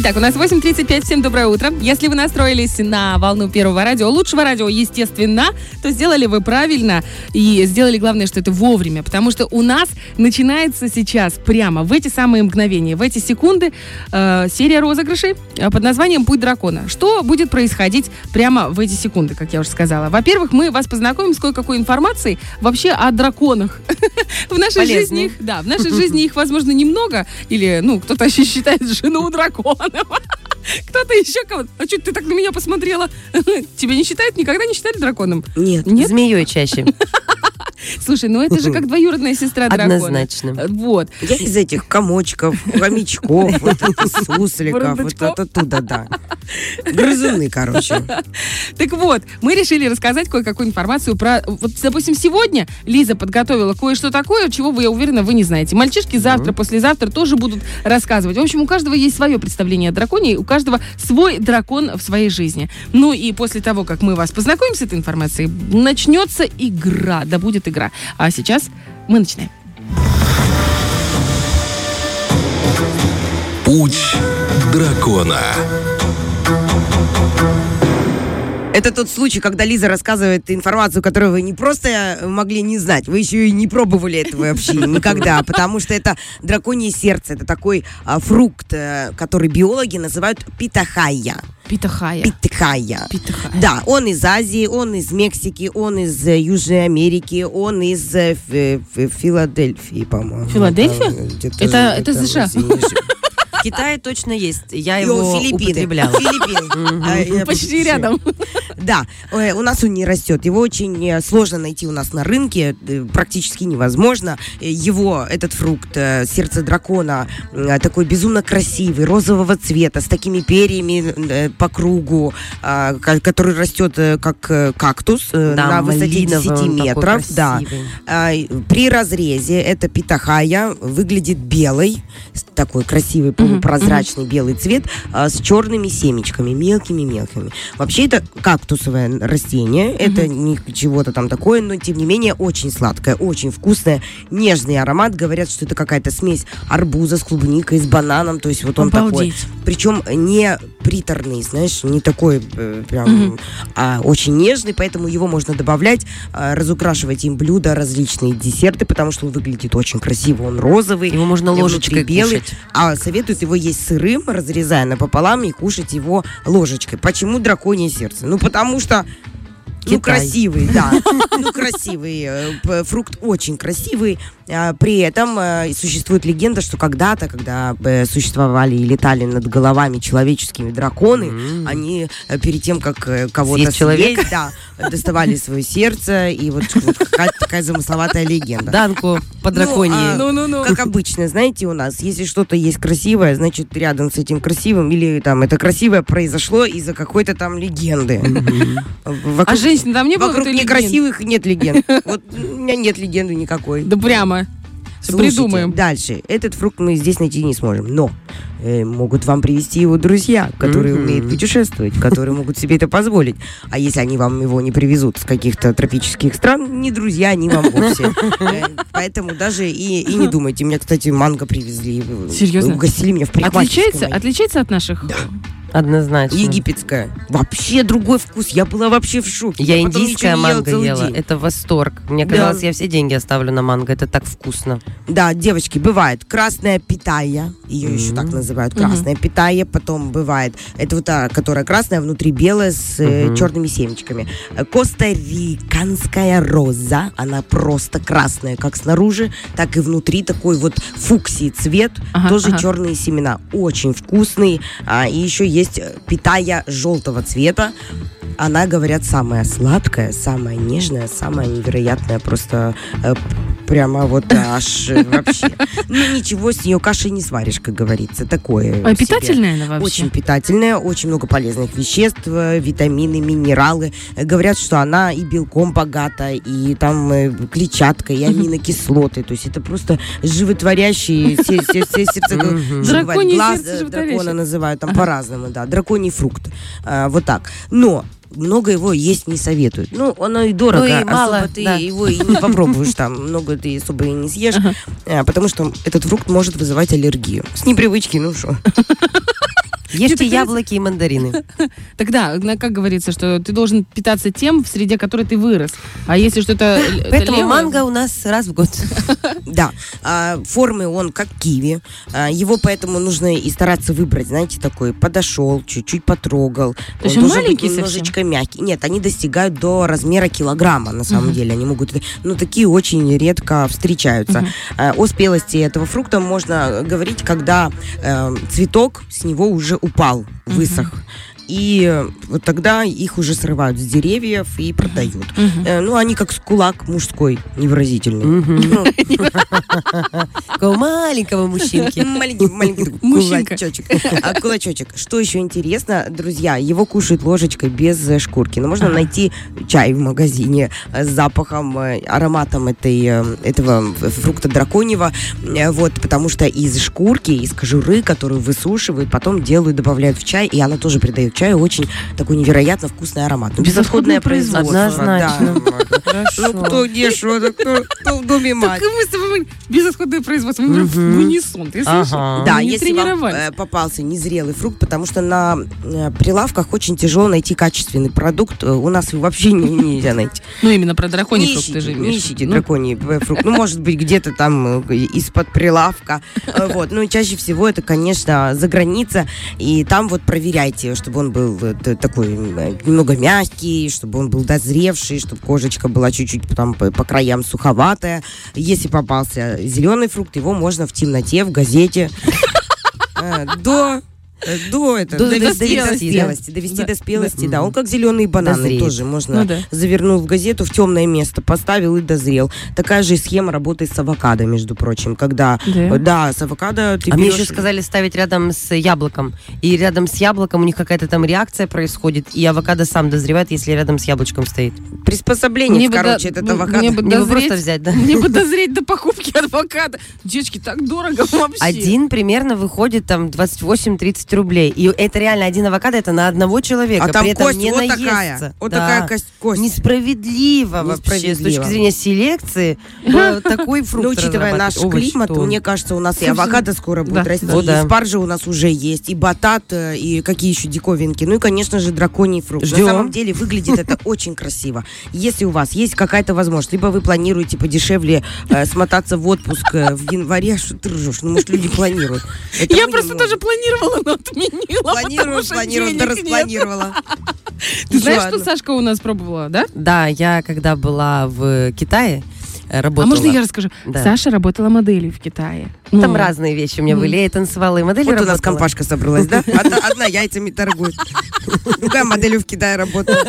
Итак, у нас 8.35. Всем доброе утро. Если вы настроились на волну первого радио, лучшего радио, естественно, то сделали вы правильно и сделали главное, что это вовремя, потому что у нас начинается сейчас прямо в эти самые мгновения, в эти секунды э, серия розыгрышей э, под названием «Путь дракона». Что будет происходить прямо в эти секунды, как я уже сказала? Во-первых, мы вас познакомим с кое-какой информацией вообще о драконах. В нашей жизни их, да, в нашей жизни их, возможно, немного, или, ну, кто-то считает жену драконом. Кто-то еще кого-то. А что ты так на меня посмотрела? Тебя не считают? Никогда не считали драконом? Нет. Нет? Змеей чаще. Слушай, ну это же как двоюродная сестра дракона. Однозначно. Вот. Я из этих комочков, хомячков, вот сусликов, вот оттуда, да. Грызуны, короче. Так вот, мы решили рассказать кое-какую информацию про... Вот, допустим, сегодня Лиза подготовила кое-что такое, чего вы, я уверена, вы не знаете. Мальчишки завтра, послезавтра тоже будут рассказывать. В общем, у каждого есть свое представление о драконе, у каждого свой дракон в своей жизни. Ну и после того, как мы вас познакомим с этой информацией, начнется игра. Да будет игра. А сейчас мы начинаем. Путь дракона. Это тот случай, когда Лиза рассказывает информацию, которую вы не просто могли не знать, вы еще и не пробовали этого вообще никогда, потому что это драконье сердце, это такой а, фрукт, э, который биологи называют питахайя. Питахая. Питахайя. Питахая. Да, он из Азии, он из Мексики, он из э, Южной Америки, он из э, Филадельфии, по-моему. Филадельфия? Это- это где-то США. В Китае точно есть. Я И его Филиппины. употребляла. Филиппины. А, Почти рядом. Да, э, у нас он не растет. Его очень э, сложно найти у нас на рынке, э, практически невозможно. Его, этот фрукт, сердце дракона, такой безумно красивый, розового цвета, с такими перьями по кругу, ко- который растет как кактус Да, на высоте малиновый 10 он такой метров. Да. При разрезе эта питахая выглядит белой, с такой красивый полупрозрачный белый цвет а, с черными семечками, мелкими-мелкими. Вообще это кактусовое растение, это не чего-то там такое, но тем не менее очень сладкое, очень вкусное, нежный аромат. Говорят, что это какая-то смесь арбуза с клубникой, с бананом, то есть вот он такой. Обалдеть. Причем не приторный, знаешь, не такой э, прям, а очень нежный, поэтому его можно добавлять, а, разукрашивать им блюда, различные десерты, потому что он выглядит очень красиво, он розовый. Его можно ложечкой белый. кушать. А советуют его есть сырым, разрезая напополам и кушать его ложечкой. Почему драконье сердце? Ну, потому что ну, Китай. красивый, да. Ну, красивый. Фрукт очень красивый. А, При этом э, существует легенда, что когда-то, когда э, существовали и летали над головами человеческими драконы, они э, перед тем, как кого-то Съесть да, доставали свое сердце, и вот, какая-то такая замысловатая легенда. Данку по драконьей. а, Ну-ну-ну. Как обычно, знаете, у нас, если что-то есть красивое, значит, рядом с этим красивым, или там это красивое произошло из-за какой-то там легенды. А Вокруг, женщин там не было вокруг некрасивых нет легенд. Вот у меня нет легенды никакой. Да прямо. Слушайте, Придумаем. Дальше. Этот фрукт мы здесь найти не сможем. Но э, могут вам привезти его друзья, которые Мгм. умеют путешествовать, которые могут себе это позволить. А если они вам его не привезут с каких-то тропических стран, не друзья, не вам вовсе. Э, Поэтому даже и, и не думайте. Меня, кстати, манго привезли. Серьезно? Угостили меня в парикмахерской Отличается, отличается от наших? Однозначно. Египетская. Вообще другой вкус. Я была вообще в шоке. Я индийская ела манго ела. день. Это восторг. Мне Да. казалось, я все деньги оставлю на манго. Это так вкусно. Да, девочки, бывает красная питая, ее еще так называют, красная питая, потом бывает, это вот та, которая красная, внутри белая с э, Мгм. черными семечками. Э, Коста-Риканская роза, она просто красная, как снаружи, так и внутри такой вот фуксий цвет, Ага, тоже ага. черные семена, очень вкусный. А, и еще есть питая желтого цвета, она, говорят, самая сладкая, самая нежная, самая невероятная, просто э, прямо вот аж э, вообще. Ну, ничего с нее кашей не сваришь, как говорится, такое. А питательная она вообще? Очень питательная, очень много полезных веществ, э, витамины, минералы. Говорят, что она и белком богата, и там э, клетчаткой, и аминокислоты. То есть это просто животворящие се- се- се- сердце. Глаз сердце дракона называют там по-разному, да. Драконий фрукт. А, Вот так. Но много его есть не советуют. Ну, оно и дорого, Ну и особо мало, ты да. его и не попробуешь там, много ты особо и не съешь, а, потому что этот фрукт может вызывать аллергию. С непривычки, ну что. Ешьте яблоки и мандарины. Тогда, как говорится, что ты должен питаться тем, в среде которой ты вырос. А если что-то это Поэтому манго у нас раз в год. Да, а, формы он как киви. А, его поэтому нужно и стараться выбрать, знаете, такой подошел, чуть-чуть потрогал. То есть он маленький немножечко мягкий. Нет, они достигают до размера килограмма, на самом деле. Они могут, ну, такие очень редко встречаются. А, о спелости этого фрукта можно говорить, когда э, цветок с него уже упал, высох. И э, вот тогда их уже срывают с деревьев и продают. Мгм. Э, ну, они как с кулак мужской, невыразительный. Ну, Такого маленького мужчинки. Маленький, кулачочек. А, кулачочек. Что еще интересно, друзья, его кушают ложечкой без шкурки. Но можно Ага. найти чай в магазине с запахом, э, ароматом этой, э, этого фрукта драконьего. Вот, потому что из шкурки, из кожуры, которую высушивают, потом делают, добавляют в чай, и она тоже придает чаю очень такой невероятно вкусный аромат. Ну, Безотходное безотходное производство. Однозначно. да. Ну, кто где что, кто, кто в доме мать. Так мы с тобой безотходное производство. Мы в Мгм. унисон. Ты слышишь? Ага. Да, не если вам э, попался незрелый фрукт, потому что на э, прилавках очень тяжело найти качественный продукт. Э, У нас его вообще не- нельзя найти. Ну, именно про драконий Не фрукт ты ищите, же не имеешь. ищите Ну, драконий фрукт. Ну, может быть, где-то там из-под прилавка. Вот. Ну, и чаще всего это, конечно, за граница. И там вот проверяйте, чтобы он был э, такой э, немного мягкий, чтобы он был дозревший, чтобы кожечка была чуть-чуть там по, по краям суховатая. Если попался зеленый фрукт, его можно в темноте, в газете э, до э, до этого, До- довести до спелости, да. спелости, довести Да, до спелости, да. да. Он как зеленые бананы Дозреет. тоже можно Ну да. завернул в газету в темное место, поставил и дозрел. Такая же схема работает с авокадо, между прочим, когда Да. э, да, с авокадо ты А мне берешь- еще сказали ставить рядом с яблоком. И рядом с яблоком у них какая-то там реакция происходит, и авокадо сам дозревает, если рядом с яблочком стоит. приспособление, Мне короче, да- этот ну, авокадо. мне бы Не дозреть- просто взять, да? Мне бы дозреть до покупки адвоката. Девочки, так дорого вообще. Один примерно выходит там 28-30 рублей. И это реально один авокадо, это на одного человека. а там При этом кость не вот наесться. такая. Вот Да. такая кость. кость. Несправедливо, вообще с Несправедливо. точки зрения селекции э, такой фрукт Ну, учитывая наш климат, мне кажется, у нас и авокадо скоро будет расти, да. и спаржа у нас уже есть, и батат, э, и какие еще диковинки. Ну и, конечно же, драконий фрукт. На самом деле выглядит это очень красиво. Если у вас есть какая-то возможность, либо вы планируете подешевле э, смотаться в отпуск в январе, что ты ржешь? Ну, может, люди планируют. Я просто тоже планировала, но отменила. Планирую, планирую, да распланировала. Ты знаешь, что Сашка у нас пробовала, да? Да, я когда была в Китае, работала. А можно я расскажу? Да. Саша работала моделью в Китае. Там Ну, разные вещи у меня были. Я и танцевала, и моделью Вот у нас работала. компашка собралась, да? Одна, одна яйцами торгует. Другая моделью в Китае работает.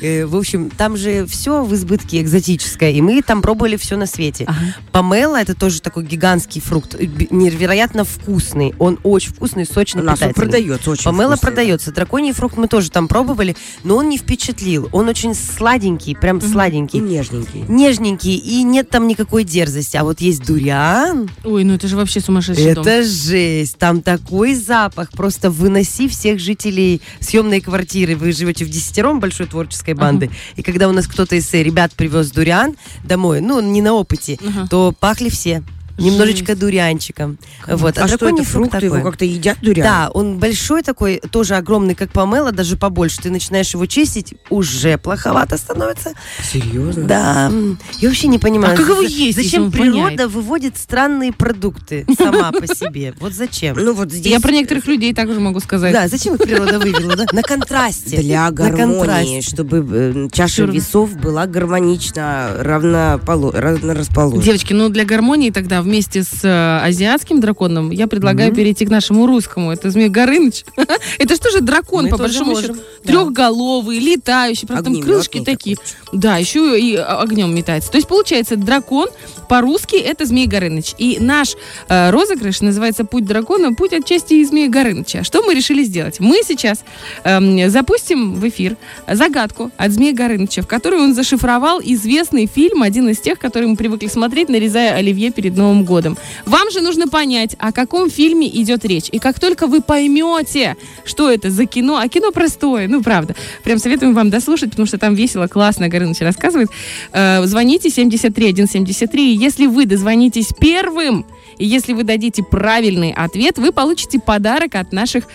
Э, В общем, там же все в избытке экзотическое, и мы там пробовали все на свете. Помело это тоже такой гигантский фрукт, э, невероятно вкусный. Он очень вкусный, У сочный, нас он питательный. продается очень Помело вкусно. продается. Драконий фрукт мы тоже там пробовали, но он не впечатлил. Он очень сладенький, прям сладенький. нежненький. Нежненький, и нет там никакой дерзости. А вот есть дуриан, Ой, ну это же вообще сумасшедший дом. это жесть. Там такой запах. Просто выноси всех жителей съемной квартиры. Вы живете в десятером большой творческой банды. И когда у нас кто-то из э, ребят привез дуриан домой, ну, не на опыте, Ага. то пахли все. Немножечко дурианчиком. Вот. А что драконий это фрукт? такой. Его как-то едят дуриан? Да, он большой такой, тоже огромный, как помело, даже побольше. Ты начинаешь его чистить, уже плоховато становится. Серьезно? Да. Я вообще не понимаю. А как его есть, Зачем природа воняет? выводит странные продукты сама по себе? Вот зачем? Ну вот здесь... Я про некоторых людей также могу сказать. Да, зачем их природа вывела, да? На контрасте. Для гармонии, чтобы э, чаша равно. весов была гармонично, равнополо... равнорасположена. Девочки, ну для гармонии тогда вместе с э, азиатским драконом я предлагаю перейти к нашему русскому. Это Змей Горыныч. Это что же дракон, по большому счету? Трехголовый, летающий, правда, там крылышки такие. Да, еще и а, огнем метается. То есть, получается, дракон по-русски это Змей Горыныч. И наш э, розыгрыш называется «Путь дракона», путь отчасти из Змея Горыныча. Что мы решили сделать? Мы сейчас эм, запустим в эфир загадку от Змея Горыныча, в которой он зашифровал известный фильм, один из тех, который мы привыкли смотреть, нарезая оливье перед Новым годом. Вам же нужно понять, о каком фильме идет речь. И как только вы поймете, что это за кино, а кино простое, ну правда, прям советуем вам дослушать, потому что там весело, классно Горыныч рассказывает. Э, звоните 73173, и если вы дозвонитесь первым, И если вы дадите правильный ответ, вы получите подарок от наших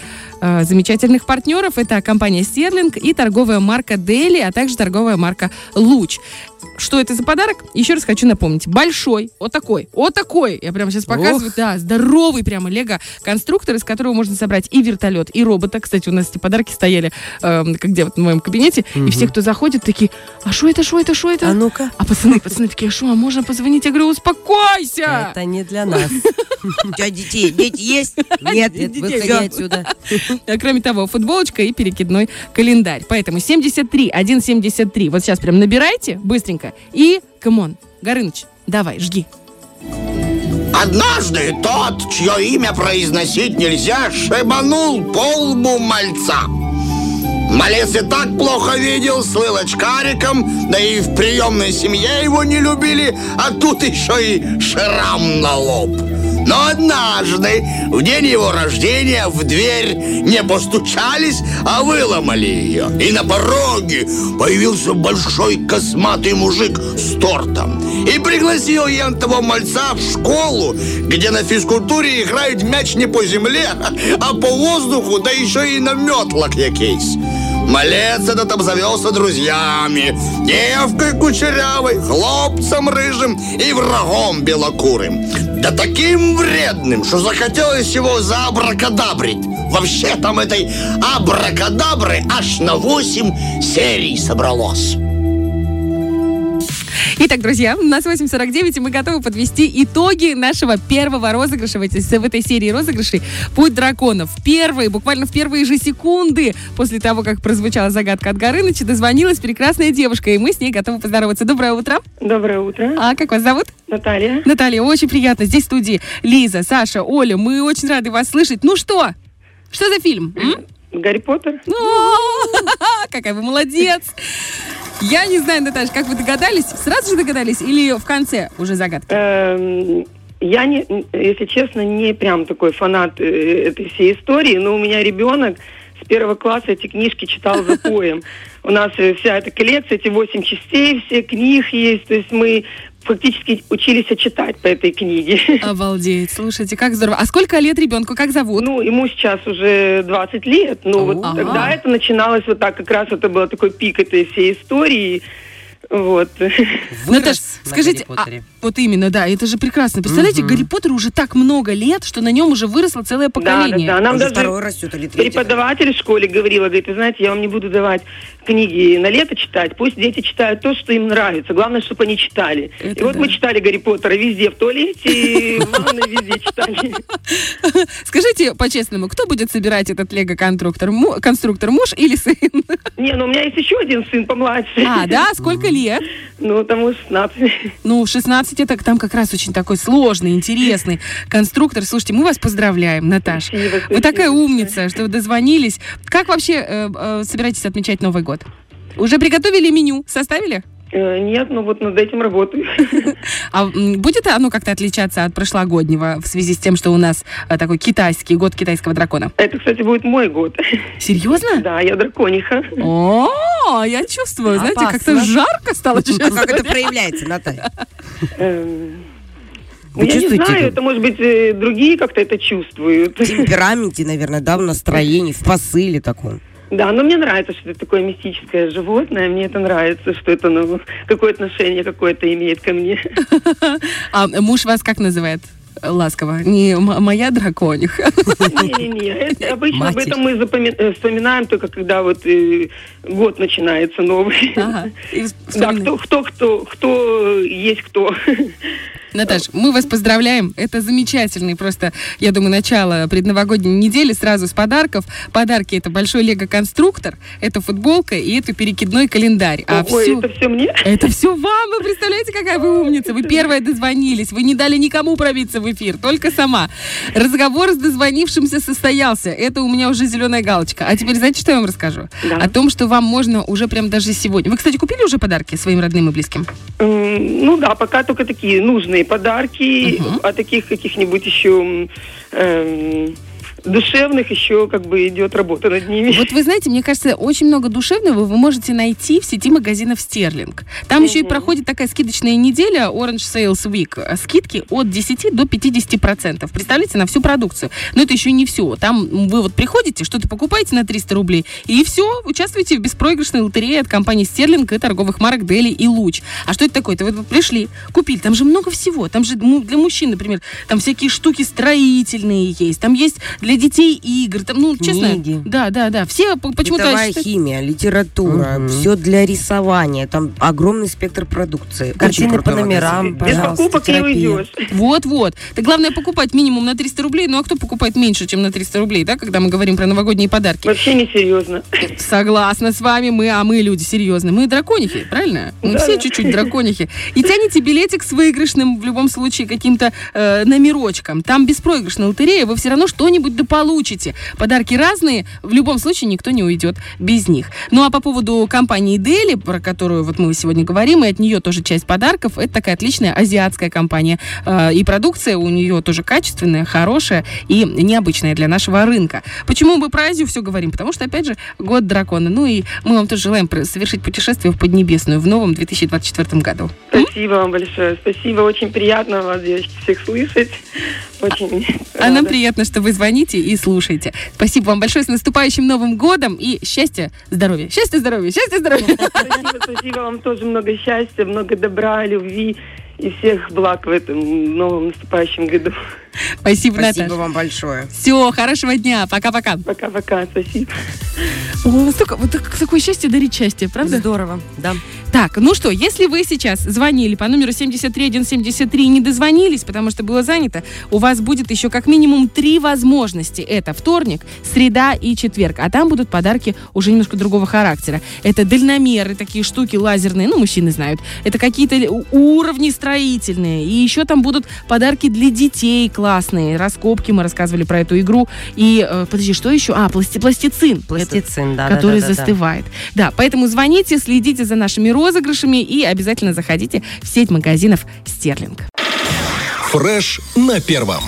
э, замечательных партнеров. Это компания Стерлинг и торговая марка Дели, а также торговая марка Луч. Что это за подарок? Еще раз хочу напомнить. Большой, вот такой, вот такой. Я прямо сейчас показываю. Да, здоровый прямо лего-конструктор, из которого можно собрать и вертолет, и робота. Кстати, у нас эти подарки стояли, э, как где вот в моем кабинете. И все, кто заходит, такие, а что это, что это, что это? А ну-ка. А пацаны, пацаны такие, что, а можно позвонить? Я говорю, успокойся! Это не для нас. У тебя детей, дети есть? Нет, Нет, детей. выходи отсюда. А кроме того, футболочка и перекидной календарь. Поэтому 73, 173. Вот сейчас прям набирайте быстренько. И, come on, Горыныч, давай, жги. Однажды тот, чье имя произносить нельзя, шибанул по лбу мальца. Малец и так плохо видел, слыл очкариком, да и в приемной семье его не любили, а тут еще и шрам на лоб. Но однажды, в день его рождения, в дверь не постучались, а выломали ее. И на пороге появился большой косматый мужик с тортом. И пригласил ентого мальца в школу, где на физкультуре играют мяч не по земле, а по воздуху, да еще и на метлах якийсь. Малец этот обзавелся друзьями, девкой кучерявой, хлопцем рыжим и врагом белокурым. Да таким вредным, что захотелось его заабракадабрить. Вообще там этой абракадабры аж на 8 серий собралось. Итак, друзья, у нас 8.49, и мы готовы подвести итоги нашего первого розыгрыша в этой, в этой серии розыгрышей «Путь драконов». Первые, буквально в первые же секунды после того, как прозвучала загадка от Горыныча, дозвонилась прекрасная девушка, и мы с ней готовы поздороваться. Доброе утро. Доброе утро, А как вас зовут? Наталья. Наталья, очень приятно. Здесь в студии Лиза, Саша, Оля. Мы очень рады вас слышать. Ну что? Что за фильм? м? Гарри Поттер. О, Какая вы молодец! Я не знаю, Наташа, как вы догадались? Сразу же догадались или в конце уже загадки? Эм, Я, не, если честно, не прям такой фанат э, этой всей истории, но у меня ребенок с первого класса эти книжки читал за поем. У нас э, вся эта коллекция, эти восемь частей, все книг есть, то есть мы фактически учились читать по этой книге. Обалдеть, слушайте, как здорово. А сколько лет ребенку, как зовут? Ну, ему сейчас уже 20 лет, но вот Ага. тогда это начиналось вот так, как раз это был такой пик этой всей истории. Вот. Наташ, на скажите, Гарри Поттере. а, вот именно, да, это же прекрасно. Представляете, Гарри Поттеру уже так много лет, что на нем уже выросло целое Да, да, поколение. да. Нам даже второй растет или третий. преподаватель в школе говорила, говорит, вы знаете, я вам не буду давать книги на лето читать, пусть дети читают то, что им нравится. Главное, чтобы они читали. Это и вот да. мы читали Гарри Поттера везде, в туалете, в ванной, везде читали. Скажите по-честному, кто будет собирать этот лего-конструктор? Конструктор, муж или сын? Не, ну у меня есть еще один сын помладше. А, да? Сколько лет? Ну, тому 16. Ну, 16 это там как раз очень такой сложный, интересный конструктор. Слушайте, мы вас поздравляем, Наташа. Спасибо, Вы спасибо. такая умница, что вы дозвонились. Как вообще э, э, собираетесь отмечать Новый год? Уже приготовили меню? Составили? Э, Нет, ну вот над этим работаю. А будет оно как-то отличаться от прошлогоднего в связи с тем, что у нас э, такой китайский год китайского дракона? Это, кстати, будет мой год. Серьезно? Да, я дракониха. О, я чувствую, знаете, как-то жарко стало честно как это проявляется, Наталья? Вы ну, я не знаю, это? может быть, э, другие как-то это чувствуют. В темпераменте, наверное, да, в настроении, в посыле таком. Да, но мне нравится, что это такое мистическое животное. Мне это нравится, что это ну, какое отношение какое-то имеет ко мне. А муж вас как называет? Ласково. Не моя дракониха. Не-не-не, это обычно об Матерь. этом мы запоми- э, вспоминаем только когда вот э, год начинается новый. Ага. Да, кто, кто, кто, кто есть кто. Наташ, мы вас поздравляем. Это замечательный просто, я думаю, начало предновогодней недели сразу с подарков. Подарки это большой лего-конструктор, это футболка и это перекидной календарь. А Ой, всё- это все мне? Это все вам, вы представляете, какая вы умница. Вы первая дозвонились, вы не дали никому пробиться в эфир, только сама. Разговор с дозвонившимся состоялся. Это у меня уже зеленая галочка. А теперь знаете, что я вам расскажу? Да. О том, что вам можно уже прям даже сегодня. Вы, кстати, купили уже подарки своим родным и близким? Ну да, пока только такие нужные подарки, а таких каких-нибудь еще эм, душевных еще как бы идет работа над ними. Вот вы знаете, мне кажется, очень много душевного вы можете найти в сети магазинов Стерлинг. Там еще и проходит такая скидочная неделя Orange Sales Week. Скидки от 10 до 50 процентов. Представляете, на всю продукцию. Но это еще не все. Там вы вот приходите, что-то покупаете на 300 рублей, и все, участвуете в беспроигрышной лотерее от компании Стерлинг и торговых марок Дели и Луч. А что это такое? Это вы пришли, купили, там же много всего. Там же для мужчин, например, там всякие штуки строительные есть, там есть для детей игр, там, ну, честно, Книги. да, да, да, все по- почему-то Бытовая считают- химия, литература, Мгм. все для рисования, там огромный спектр продукции. Картины по номерам. Без пожалуйста, покупок не уйдешь. Вот-вот. Так главное покупать минимум на 300 рублей. Ну а кто покупает меньше, чем на 300 рублей, да, когда мы говорим про новогодние подарки? Вообще не серьезно. Согласна с вами, мы, а мы люди серьезные. Мы драконихи, правильно? Мы Да. все чуть-чуть драконихи. И тяните билетик с выигрышным, в любом случае, каким-то э, номерочком. Там беспроигрышная лотерея, вы все равно что-нибудь дополучите. Подарки разные, в любом случае никто не уйдет без них. Ну а по поводу компании Дели, про которую вот мы сегодня говорим, и от нее тоже часть подарков, это такая отличная азиатская компания. Э, и продукция у нее тоже качественная, хорошая и необычная для нашего рынка. Почему мы про Азию все говорим? Потому что, опять же, год дракона. Ну и мы вам тоже желаем совершить путешествие в Поднебесную в новом 2024 году. Спасибо вам большое. Спасибо. Очень приятно вас, девочки, всех слышать. Очень А нам приятно, что вы звоните и слушаете. Спасибо вам большое. С наступающим Новым годом и счастья, здоровья. Счастья, здоровья, счастья, здоровья. Спасибо, спасибо вам тоже много счастья, много добра, любви и всех благ в этом новом наступающем году. Спасибо, Спасибо Наташа. вам большое. Все, хорошего дня. Пока-пока. Пока-пока. Спасибо. О, столько- вот так- такое счастье дарит счастье, правда? Здорово, да. Так, ну что, если вы сейчас звонили по номеру 73173 и не дозвонились, потому что было занято, у вас будет еще как минимум три возможности. Это вторник, среда и четверг. А там будут подарки уже немножко другого характера. Это дальномеры, такие штуки лазерные, ну, мужчины знают. Это какие-то уровни строительные. И еще там будут подарки для детей классные. Раскопки, мы рассказывали про эту игру. И, э, подожди, что еще? А, пласти- пластицин. Пластицин, да. который да, да, да, да. застывает. Да, поэтому звоните, следите за нашими розыгрышами и обязательно заходите в сеть магазинов Стерлинг. Фреш на первом.